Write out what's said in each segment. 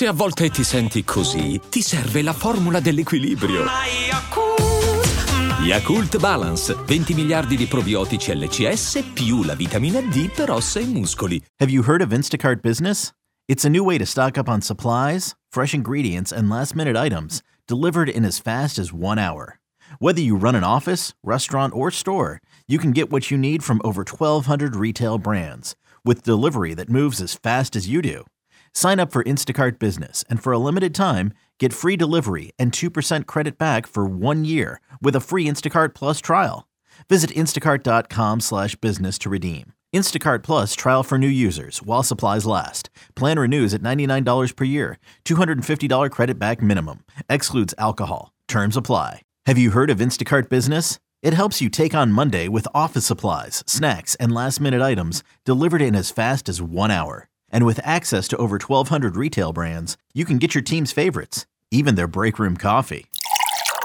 Se a volte ti senti così, ti serve la formula dell'equilibrio. Yakult Balance, 20 miliardi di probiotici LCS più la vitamina D per ossa e muscoli. Have you heard of Instacart Business? It's a new way to stock up on supplies, fresh ingredients, and last minute items delivered in as fast as one hour. Whether you run an office, restaurant, or store, you can get what you need from over 1,200 retail brands with delivery that moves as fast as you do. Sign up for Instacart Business and for a limited time, get free delivery and 2% credit back for one year with a free Instacart Plus trial. Visit instacart.com slash business to redeem. Instacart Plus trial for new users while supplies last. Plan renews at $99 per year. $250 credit back minimum. Excludes alcohol. Terms apply. Have you heard of Instacart Business? It helps you take on Monday with office supplies, snacks, and last minute items delivered in as fast as one hour. And with access to over 1,200 retail brands, you can get your team's favorites, even their break room coffee.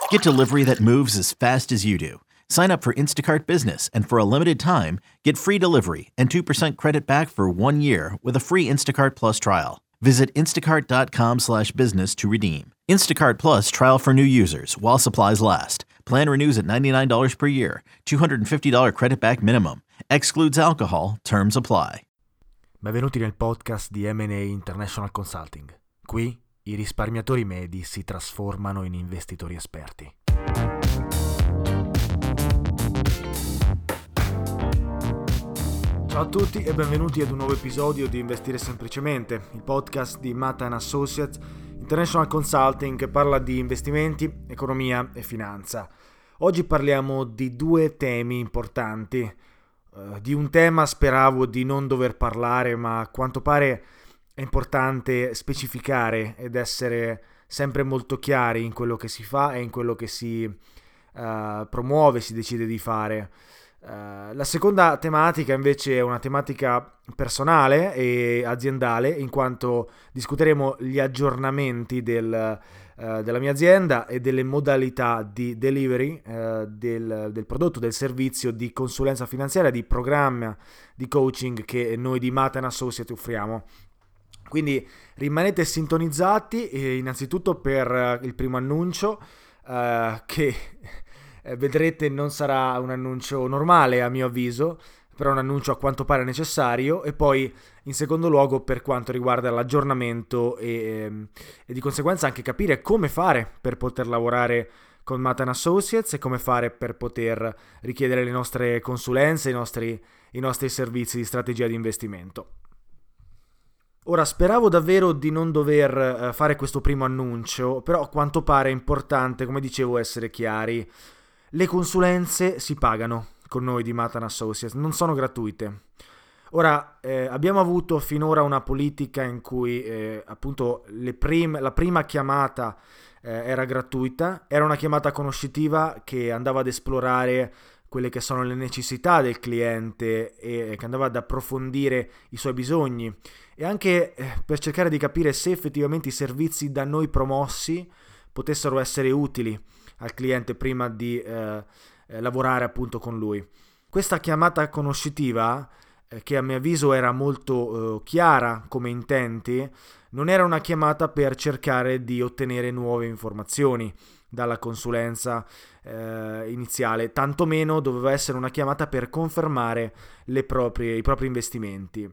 Get delivery that moves as fast as you do. Sign up for Instacart Business and for a limited time, get free delivery and 2% credit back for one year with a free Instacart Plus trial. Visit instacart.com slash business to redeem. Instacart Plus trial for new users while supplies last. Plan renews at $99 per year. $250 credit back minimum. Excludes alcohol. Terms apply. Benvenuti nel podcast di M&A International Consulting. Qui i risparmiatori medi si trasformano in investitori esperti. Ciao a tutti e benvenuti ad un nuovo episodio di Investire Semplicemente, il podcast di Matan Associates International Consulting che parla di investimenti, economia e finanza. Oggi parliamo di due temi importanti eh, di un tema speravo di non dover parlare, ma a quanto pare è importante specificare ed essere sempre molto chiari in quello che si fa e in quello che si uh, promuove, si decide di fare. Uh, la seconda tematica invece è una tematica personale e aziendale, in quanto discuteremo gli aggiornamenti del, uh, della mia azienda e delle modalità di delivery uh, del, del, prodotto, del servizio di consulenza finanziaria, di programma di coaching che noi di Matan Associate offriamo. Quindi rimanete sintonizzati eh, innanzitutto per il primo annuncio che eh, vedrete non sarà un annuncio normale a mio avviso, però un annuncio a quanto pare necessario e poi in secondo luogo per quanto riguarda l'aggiornamento e, ehm, e di conseguenza anche capire come fare per poter lavorare con Matan Associates e come fare per poter richiedere le nostre consulenze, i nostri, i nostri servizi di strategia di investimento. Ora speravo davvero di non dover eh, fare questo primo annuncio, però a quanto pare è importante, come dicevo, essere chiari. Le consulenze si pagano con noi di Matan Associates, non sono gratuite. Ora, eh, abbiamo avuto finora una politica in cui eh, appunto prim- la prima chiamata eh, era gratuita, era una chiamata conoscitiva che andava ad esplorare quelle che sono le necessità del cliente e che andava ad approfondire i suoi bisogni. E anche eh, per cercare di capire se effettivamente i servizi da noi promossi potessero essere utili al cliente prima di eh, eh, lavorare appunto con lui. Questa chiamata conoscitiva, eh, che a mio avviso era molto eh, chiara come intenti, non era una chiamata per cercare di ottenere nuove informazioni dalla consulenza eh, iniziale, tantomeno doveva essere una chiamata per confermare proprie, i propri investimenti.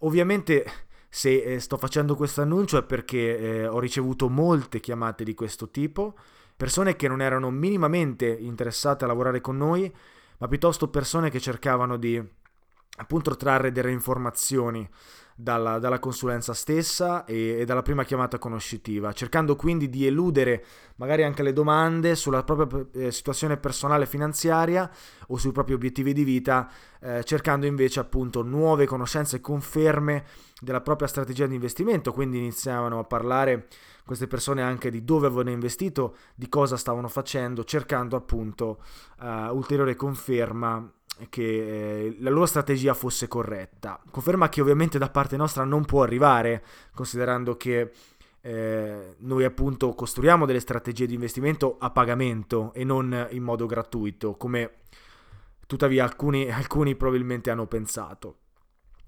Ovviamente se eh, sto facendo questo annuncio è perché eh, ho ricevuto molte chiamate di questo tipo persone che non erano minimamente interessate a lavorare con noi, ma piuttosto persone che cercavano di appunto trarre delle informazioni dalla, dalla consulenza stessa e, e, dalla prima chiamata conoscitiva, cercando quindi di eludere magari anche le domande sulla propria eh, situazione personale finanziaria o sui propri obiettivi di vita, eh, cercando invece appunto nuove conoscenze e conferme della propria strategia di investimento, quindi iniziavano a parlare queste persone anche di dove avevano investito, di cosa stavano facendo, cercando appunto uh, ulteriore conferma che eh, la loro strategia fosse corretta. Conferma che ovviamente da parte nostra non può arrivare, considerando che eh, noi appunto costruiamo delle strategie di investimento a pagamento e non in modo gratuito, come tuttavia alcuni, alcuni probabilmente hanno pensato.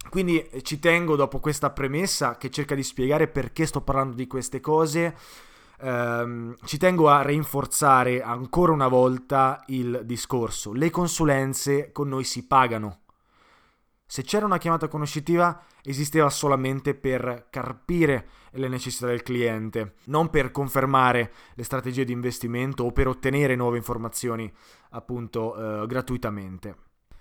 Quindi eh, ci tengo dopo questa premessa che cerca di spiegare perché sto parlando di queste cose. Ehm, ci tengo a rinforzare ancora una volta il discorso. Le consulenze con noi si pagano. Se c'era una chiamata conoscitiva esisteva solamente per carpire le necessità del cliente, non per confermare le strategie di investimento o per ottenere nuove informazioni appunto eh, gratuitamente.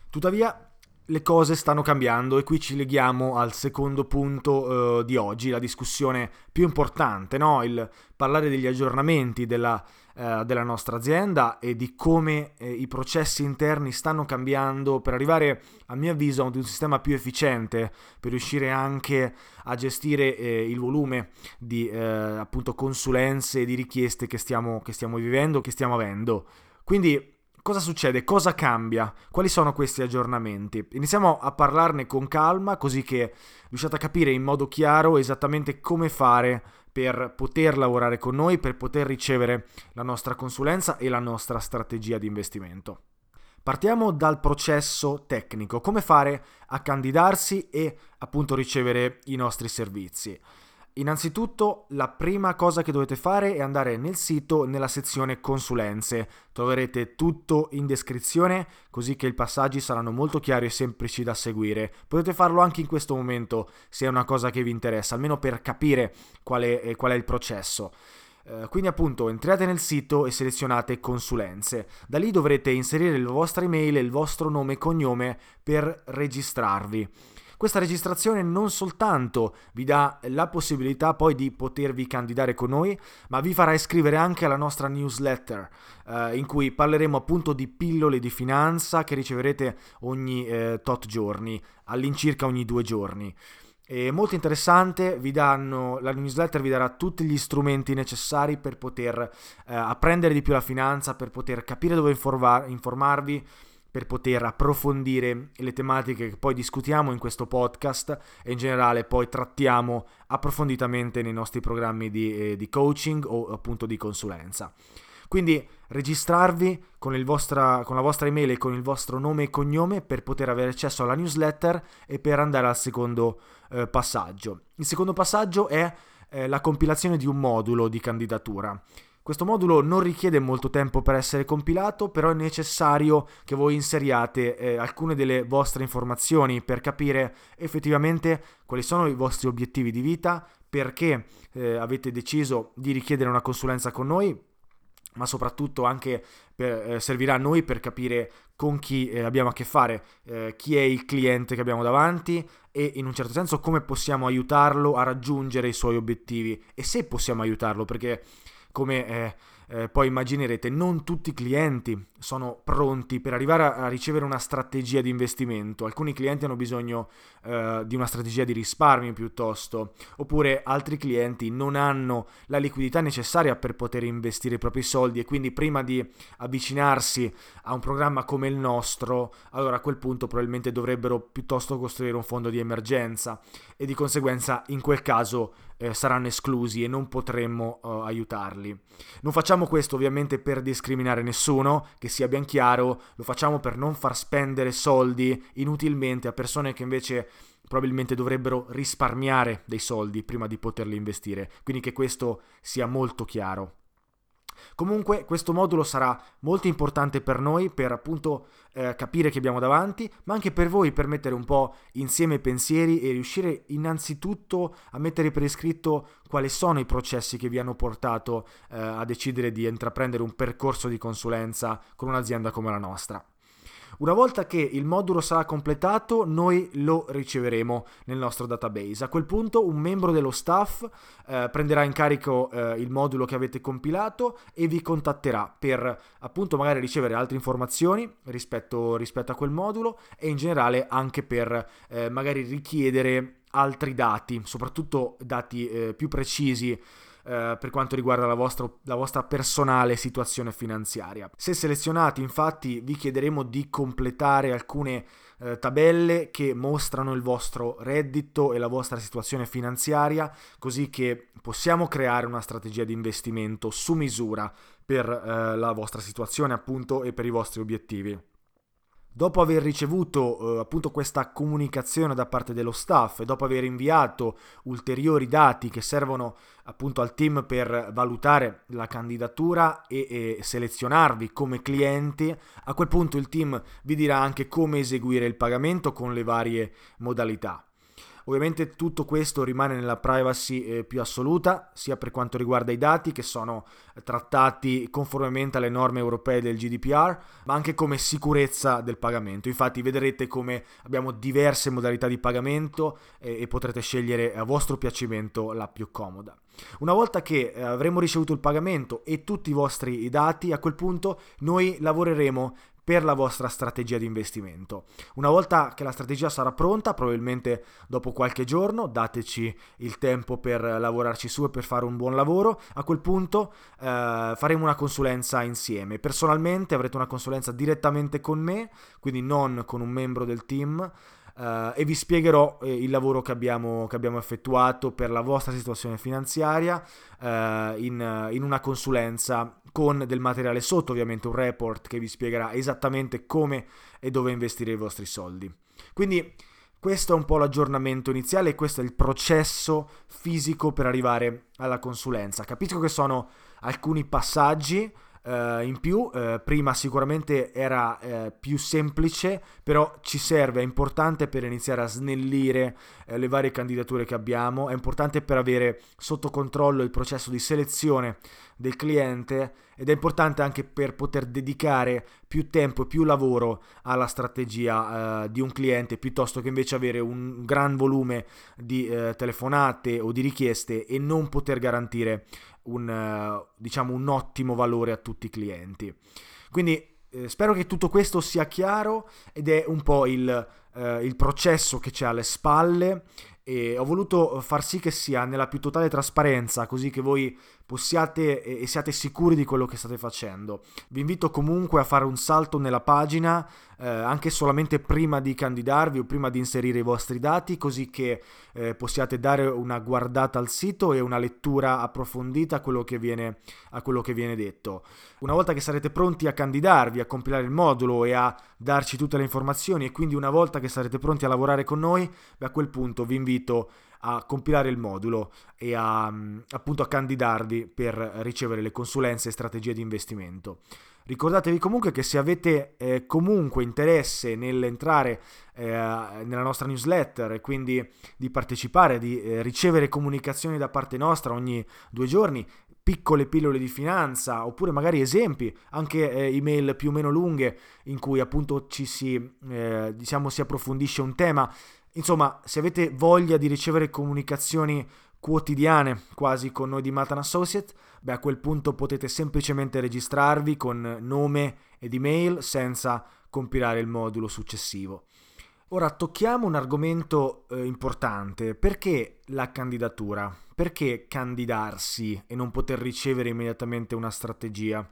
Tuttavia le cose stanno cambiando e qui ci leghiamo al secondo punto uh, di oggi, la discussione più importante, no? il parlare degli aggiornamenti della, uh, della nostra azienda e di come uh, i processi interni stanno cambiando per arrivare, a mio avviso, ad un sistema più efficiente, per riuscire anche a gestire il volume di appunto consulenze e di richieste che stiamo, che stiamo vivendo, che stiamo avendo. Quindi Cosa succede? Cosa cambia? Quali sono questi aggiornamenti? Iniziamo a parlarne con calma così che riusciate a capire in modo chiaro esattamente come fare per poter lavorare con noi, per poter ricevere la nostra consulenza e la nostra strategia di investimento. Partiamo dal processo tecnico, come fare a candidarsi e appunto ricevere i nostri servizi. Innanzitutto la prima cosa che dovete fare è andare nel sito nella sezione consulenze. Troverete tutto in descrizione così che i passaggi saranno molto chiari e semplici da seguire. Potete farlo anche in questo momento se è una cosa che vi interessa, almeno per capire qual è, eh, qual è il processo. Uh, quindi appunto entrate nel sito e selezionate consulenze. Da lì dovrete inserire la vostra email e il vostro nome e cognome per registrarvi. Questa registrazione non soltanto vi dà la possibilità poi di potervi candidare con noi, ma vi farà iscrivere anche alla nostra newsletter, eh, in cui parleremo appunto di pillole di finanza che riceverete ogni eh, tot giorni, all'incirca ogni due giorni. È molto interessante, danno, la newsletter vi darà tutti gli strumenti necessari per poter eh, apprendere di più la finanza, per poter capire dove informa- informarvi, per poter approfondire le tematiche che poi discutiamo in questo podcast e in generale poi trattiamo approfonditamente nei nostri programmi di, eh, di coaching o appunto di consulenza. Quindi registrarvi con, vostra, con, la vostra email e con il vostro nome e cognome per poter avere accesso alla newsletter e per andare al secondo eh, passaggio. Il secondo passaggio è eh, la compilazione di un modulo di candidatura. Questo modulo non richiede molto tempo per essere compilato, però è necessario che voi inseriate eh, alcune delle vostre informazioni per capire effettivamente quali sono i vostri obiettivi di vita, perché eh, avete deciso di richiedere una consulenza con noi, ma soprattutto anche per, eh, servirà a noi per capire con chi eh, abbiamo a che fare, eh, chi è il cliente che abbiamo davanti e in un certo senso come possiamo aiutarlo a raggiungere i suoi obiettivi e se possiamo aiutarlo, perché come eh, eh, poi immaginerete, non tutti i clienti sono pronti per arrivare a, a ricevere una strategia di investimento. Alcuni clienti hanno bisogno eh, di una strategia di risparmio piuttosto, oppure altri clienti non hanno la liquidità necessaria per poter investire i propri soldi e quindi prima di avvicinarsi a un programma come il nostro, allora a quel punto probabilmente dovrebbero piuttosto costruire un fondo di emergenza e di conseguenza in quel caso eh, saranno esclusi e non potremmo uh, aiutarli. Non facciamo questo ovviamente per discriminare nessuno, che sia ben chiaro, lo facciamo per non far spendere soldi inutilmente a persone che invece probabilmente dovrebbero risparmiare dei soldi prima di poterli investire, quindi che questo sia molto chiaro. Comunque questo modulo sarà molto importante per noi per appunto eh, capire che abbiamo davanti, ma anche per voi per mettere un po' insieme i pensieri e riuscire innanzitutto a mettere per iscritto quali sono i processi che vi hanno portato eh, a decidere di intraprendere un percorso di consulenza con un'azienda come la nostra. Una volta che il modulo sarà completato, noi lo riceveremo nel nostro database. A quel punto un membro dello staff eh, prenderà in carico eh, il modulo che avete compilato e vi contatterà per appunto magari ricevere altre informazioni rispetto, rispetto a quel modulo e in generale anche per eh, magari richiedere altri dati, soprattutto dati eh, più precisi eh, per quanto riguarda la vostra, la vostra personale situazione finanziaria. Se selezionati infatti vi chiederemo di completare alcune eh, tabelle che mostrano il vostro reddito e la vostra situazione finanziaria così che possiamo creare una strategia di investimento su misura per eh, la vostra situazione appunto e per i vostri obiettivi. Dopo aver ricevuto eh, appunto questa comunicazione da parte dello staff e dopo aver inviato ulteriori dati che servono appunto al team per valutare la candidatura e, e selezionarvi come clienti, a quel punto il team vi dirà anche come eseguire il pagamento con le varie modalità. Ovviamente tutto questo rimane nella privacy eh, più assoluta, sia per quanto riguarda i dati che sono trattati conformemente alle norme europee del GDPR, ma anche come sicurezza del pagamento. Infatti vedrete come abbiamo diverse modalità di pagamento eh, e potrete scegliere a vostro piacimento la più comoda. Una volta che eh, avremo ricevuto il pagamento e tutti i vostri dati, a quel punto noi lavoreremo per la vostra strategia di investimento. Una volta che la strategia sarà pronta, probabilmente dopo qualche giorno, dateci il tempo per lavorarci su e per fare un buon lavoro, a quel punto eh, faremo una consulenza insieme. Personalmente avrete una consulenza direttamente con me, quindi non con un membro del team. Uh, e vi spiegherò eh, il lavoro che abbiamo, che abbiamo, effettuato per la vostra situazione finanziaria uh, in, in, una consulenza con del materiale sotto, ovviamente un report che vi spiegherà esattamente come e dove investire i vostri soldi. Quindi questo è un po' l'aggiornamento iniziale e questo è il processo fisico per arrivare alla consulenza. Capisco che sono alcuni passaggi Uh, in più, uh, prima sicuramente era uh, più semplice, però ci serve, è importante per iniziare a snellire le varie candidature che abbiamo, è importante per avere sotto controllo il processo di selezione del cliente ed è importante anche per poter dedicare più tempo e più lavoro alla strategia di un cliente piuttosto che invece avere un gran volume di telefonate o di richieste e non poter garantire un, diciamo, un ottimo valore a tutti i clienti. Quindi eh, spero che tutto questo sia chiaro ed è un po' il, eh, il processo che c'è alle spalle e ho voluto far sì che sia nella più totale trasparenza così che voi possiate e siate sicuri di quello che state facendo. Vi invito comunque a fare un salto nella pagina eh, anche solamente prima di candidarvi o prima di inserire i vostri dati così che eh, possiate dare una guardata al sito e una lettura approfondita a quello, che viene, a quello che viene detto. Una volta che sarete pronti a candidarvi, a compilare il modulo e a darci tutte le informazioni e quindi una volta che sarete pronti a lavorare con noi, beh, a quel punto vi invito a a compilare il modulo e a, mm, appunto a candidarvi per ricevere le consulenze e strategie di investimento. Ricordatevi comunque che se avete eh, comunque interesse nell'entrare eh, nella nostra newsletter e quindi di partecipare, di eh, ricevere comunicazioni da parte nostra ogni due giorni, piccole pillole di finanza oppure magari esempi, anche eh, email più o meno lunghe in cui appunto ci si, eh, diciamo, si approfondisce un tema, Insomma, se avete voglia di ricevere comunicazioni quotidiane quasi con noi di Matan Associate, beh a quel punto potete semplicemente registrarvi con nome ed email senza compilare il modulo successivo. Ora tocchiamo un argomento eh, importante, perché la candidatura? Perché candidarsi e non poter ricevere immediatamente una strategia?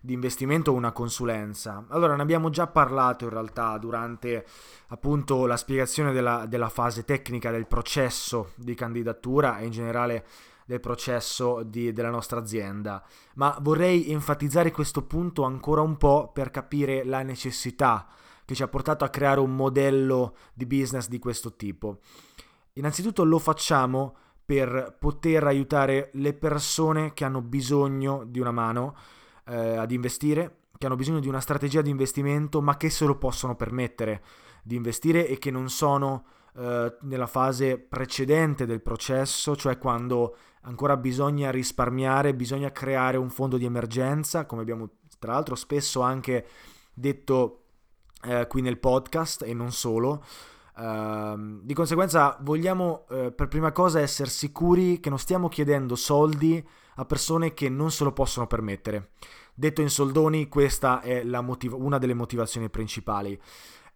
Di investimento o una consulenza. Allora, ne abbiamo già parlato in realtà durante appunto la spiegazione della, della fase tecnica del processo di candidatura e in generale del processo di, della nostra azienda, ma vorrei enfatizzare questo punto ancora un po' per capire la necessità che ci ha portato a creare un modello di business di questo tipo. Innanzitutto lo facciamo per poter aiutare le persone che hanno bisogno di una mano eh, ad investire, che hanno bisogno di una strategia di investimento, ma che se lo possono permettere di investire e che non sono eh, nella fase precedente del processo, cioè quando ancora bisogna risparmiare, bisogna creare un fondo di emergenza, come abbiamo tra l'altro spesso anche detto eh, qui nel podcast e non solo. Uh, di conseguenza vogliamo uh, per prima cosa essere sicuri che non stiamo chiedendo soldi a persone che non se lo possono permettere. Detto in soldoni, questa è motiv- una delle motivazioni principali.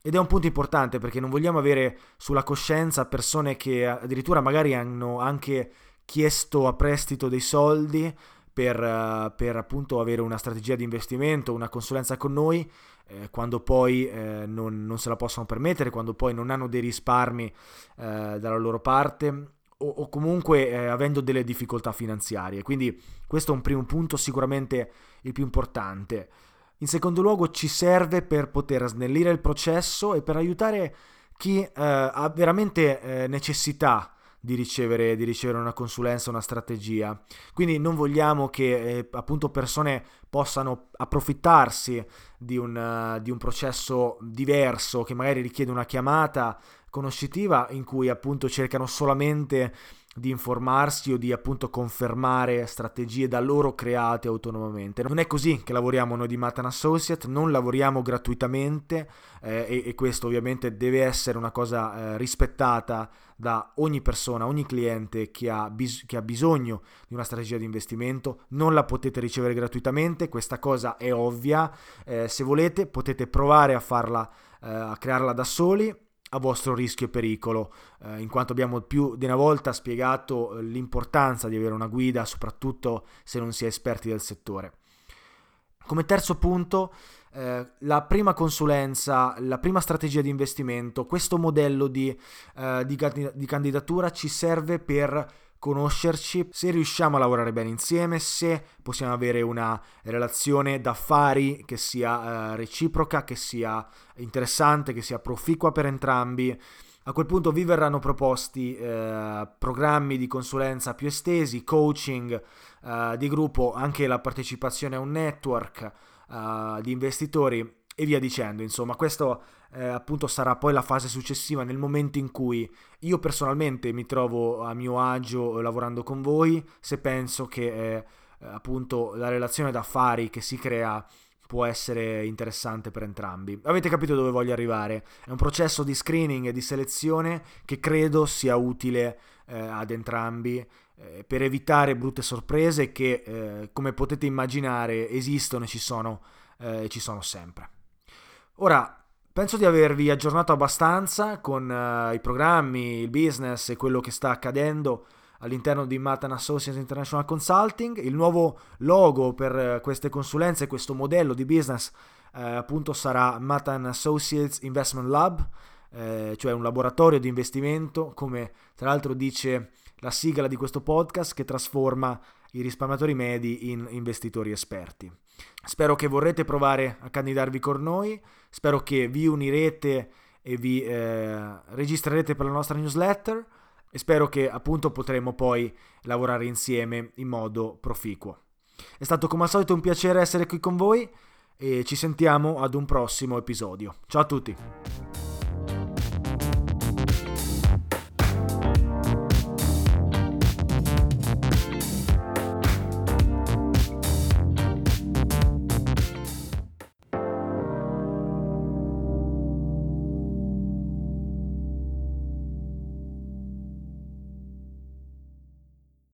Ed è un punto importante perché non vogliamo avere sulla coscienza persone che addirittura magari hanno anche chiesto a prestito dei soldi per, uh, per appunto avere una strategia di investimento, una consulenza con noi, eh, quando poi eh, non, non, se la possono permettere, quando poi non hanno dei risparmi eh, dalla loro parte o, o comunque eh, avendo delle difficoltà finanziarie. Quindi questo è un primo punto, sicuramente il più importante. In secondo luogo ci serve per poter snellire il processo e per aiutare chi eh, ha veramente eh, necessità di ricevere, di ricevere, una consulenza, una strategia. Quindi non vogliamo che eh, appunto persone possano approfittarsi di un, uh, di un processo diverso che magari richiede una chiamata conoscitiva in cui appunto cercano solamente di informarsi o di appunto confermare strategie da loro create autonomamente. Non è così che lavoriamo noi di Matan Associate, non lavoriamo gratuitamente eh, e, e, questo ovviamente deve essere una cosa eh, rispettata da ogni persona, ogni cliente che ha, bis- che ha bisogno di una strategia di investimento. Non la potete ricevere gratuitamente, questa cosa è ovvia. Eh, se volete potete provare a farla, eh, a crearla da soli a vostro rischio e pericolo, eh, in quanto abbiamo più di una volta spiegato eh, l'importanza di avere una guida, soprattutto se non si è esperti del settore. Come terzo punto, eh, la prima consulenza, la prima strategia di investimento, questo modello di, eh, di, di candidatura ci serve per conoscerci, se riusciamo a lavorare bene insieme, se possiamo avere una relazione d'affari che sia eh, reciproca, che sia interessante, che sia proficua per entrambi. A quel punto vi verranno proposti eh, programmi di consulenza più estesi, coaching eh, di gruppo, anche la partecipazione a un network eh, di investitori e via dicendo. Insomma, questo eh, appunto sarà poi la fase successiva nel momento in cui io personalmente mi trovo a mio agio lavorando con voi, se penso che eh, appunto la relazione d'affari che si crea può essere interessante per entrambi. Avete capito dove voglio arrivare? È un processo di screening e di selezione che credo sia utile eh, ad entrambi eh, per evitare brutte sorprese che, eh, come potete immaginare, esistono e ci sono, eh, ci sono sempre. Ora, penso di avervi aggiornato abbastanza con uh, i programmi, il business e quello che sta accadendo all'interno di Matan Associates International Consulting. Il nuovo logo per uh, queste consulenze, questo modello di business, uh, appunto sarà Matan Associates Investment Lab, cioè un laboratorio di investimento, come tra l'altro dice la sigla di questo podcast, che trasforma i risparmiatori medi in investitori esperti. Spero che vorrete provare a candidarvi con noi, spero che vi unirete e vi eh, registrerete per la nostra newsletter e spero che appunto potremo poi lavorare insieme in modo proficuo. È stato come al solito un piacere essere qui con voi e ci sentiamo ad un prossimo episodio. Ciao a tutti!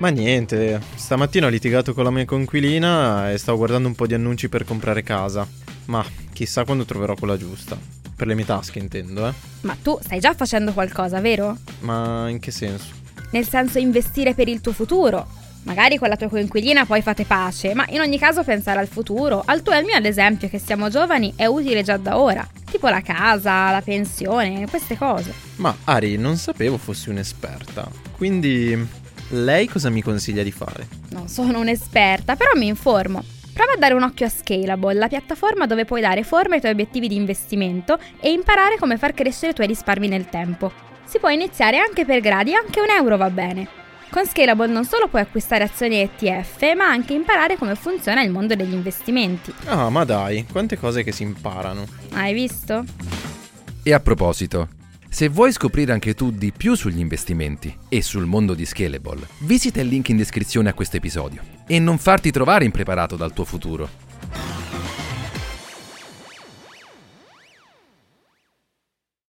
Ma niente, stamattina ho litigato con la mia conquilina e stavo guardando un po' di annunci per comprare casa. Ma chissà quando troverò quella giusta. Per le mie tasche intendo, eh. Ma tu stai già facendo qualcosa, vero? Ma in che senso? Nel senso investire per il tuo futuro. Magari con la tua coinquilina poi fate pace, ma in ogni caso pensare al futuro, al tuo e al mio ad esempio che siamo giovani, è utile già da ora. Tipo la casa, la pensione, queste cose. Ma Ari, non sapevo fossi un'esperta. Quindi lei cosa mi consiglia di fare? Non sono un'esperta, però mi informo. Prova a dare un occhio a Scalable, la piattaforma dove puoi dare forma ai tuoi obiettivi di investimento e imparare come far crescere i tuoi risparmi nel tempo. Si può iniziare anche per gradi, anche un euro va bene. Con Scalable non solo puoi acquistare azioni ETF, ma anche imparare come funziona il mondo degli investimenti. Ah, ma dai, quante cose che si imparano. Hai visto? E a proposito, se vuoi scoprire anche tu di più sugli investimenti e sul mondo di Scalable, visita il link in descrizione a questo episodio e non farti trovare impreparato dal tuo futuro.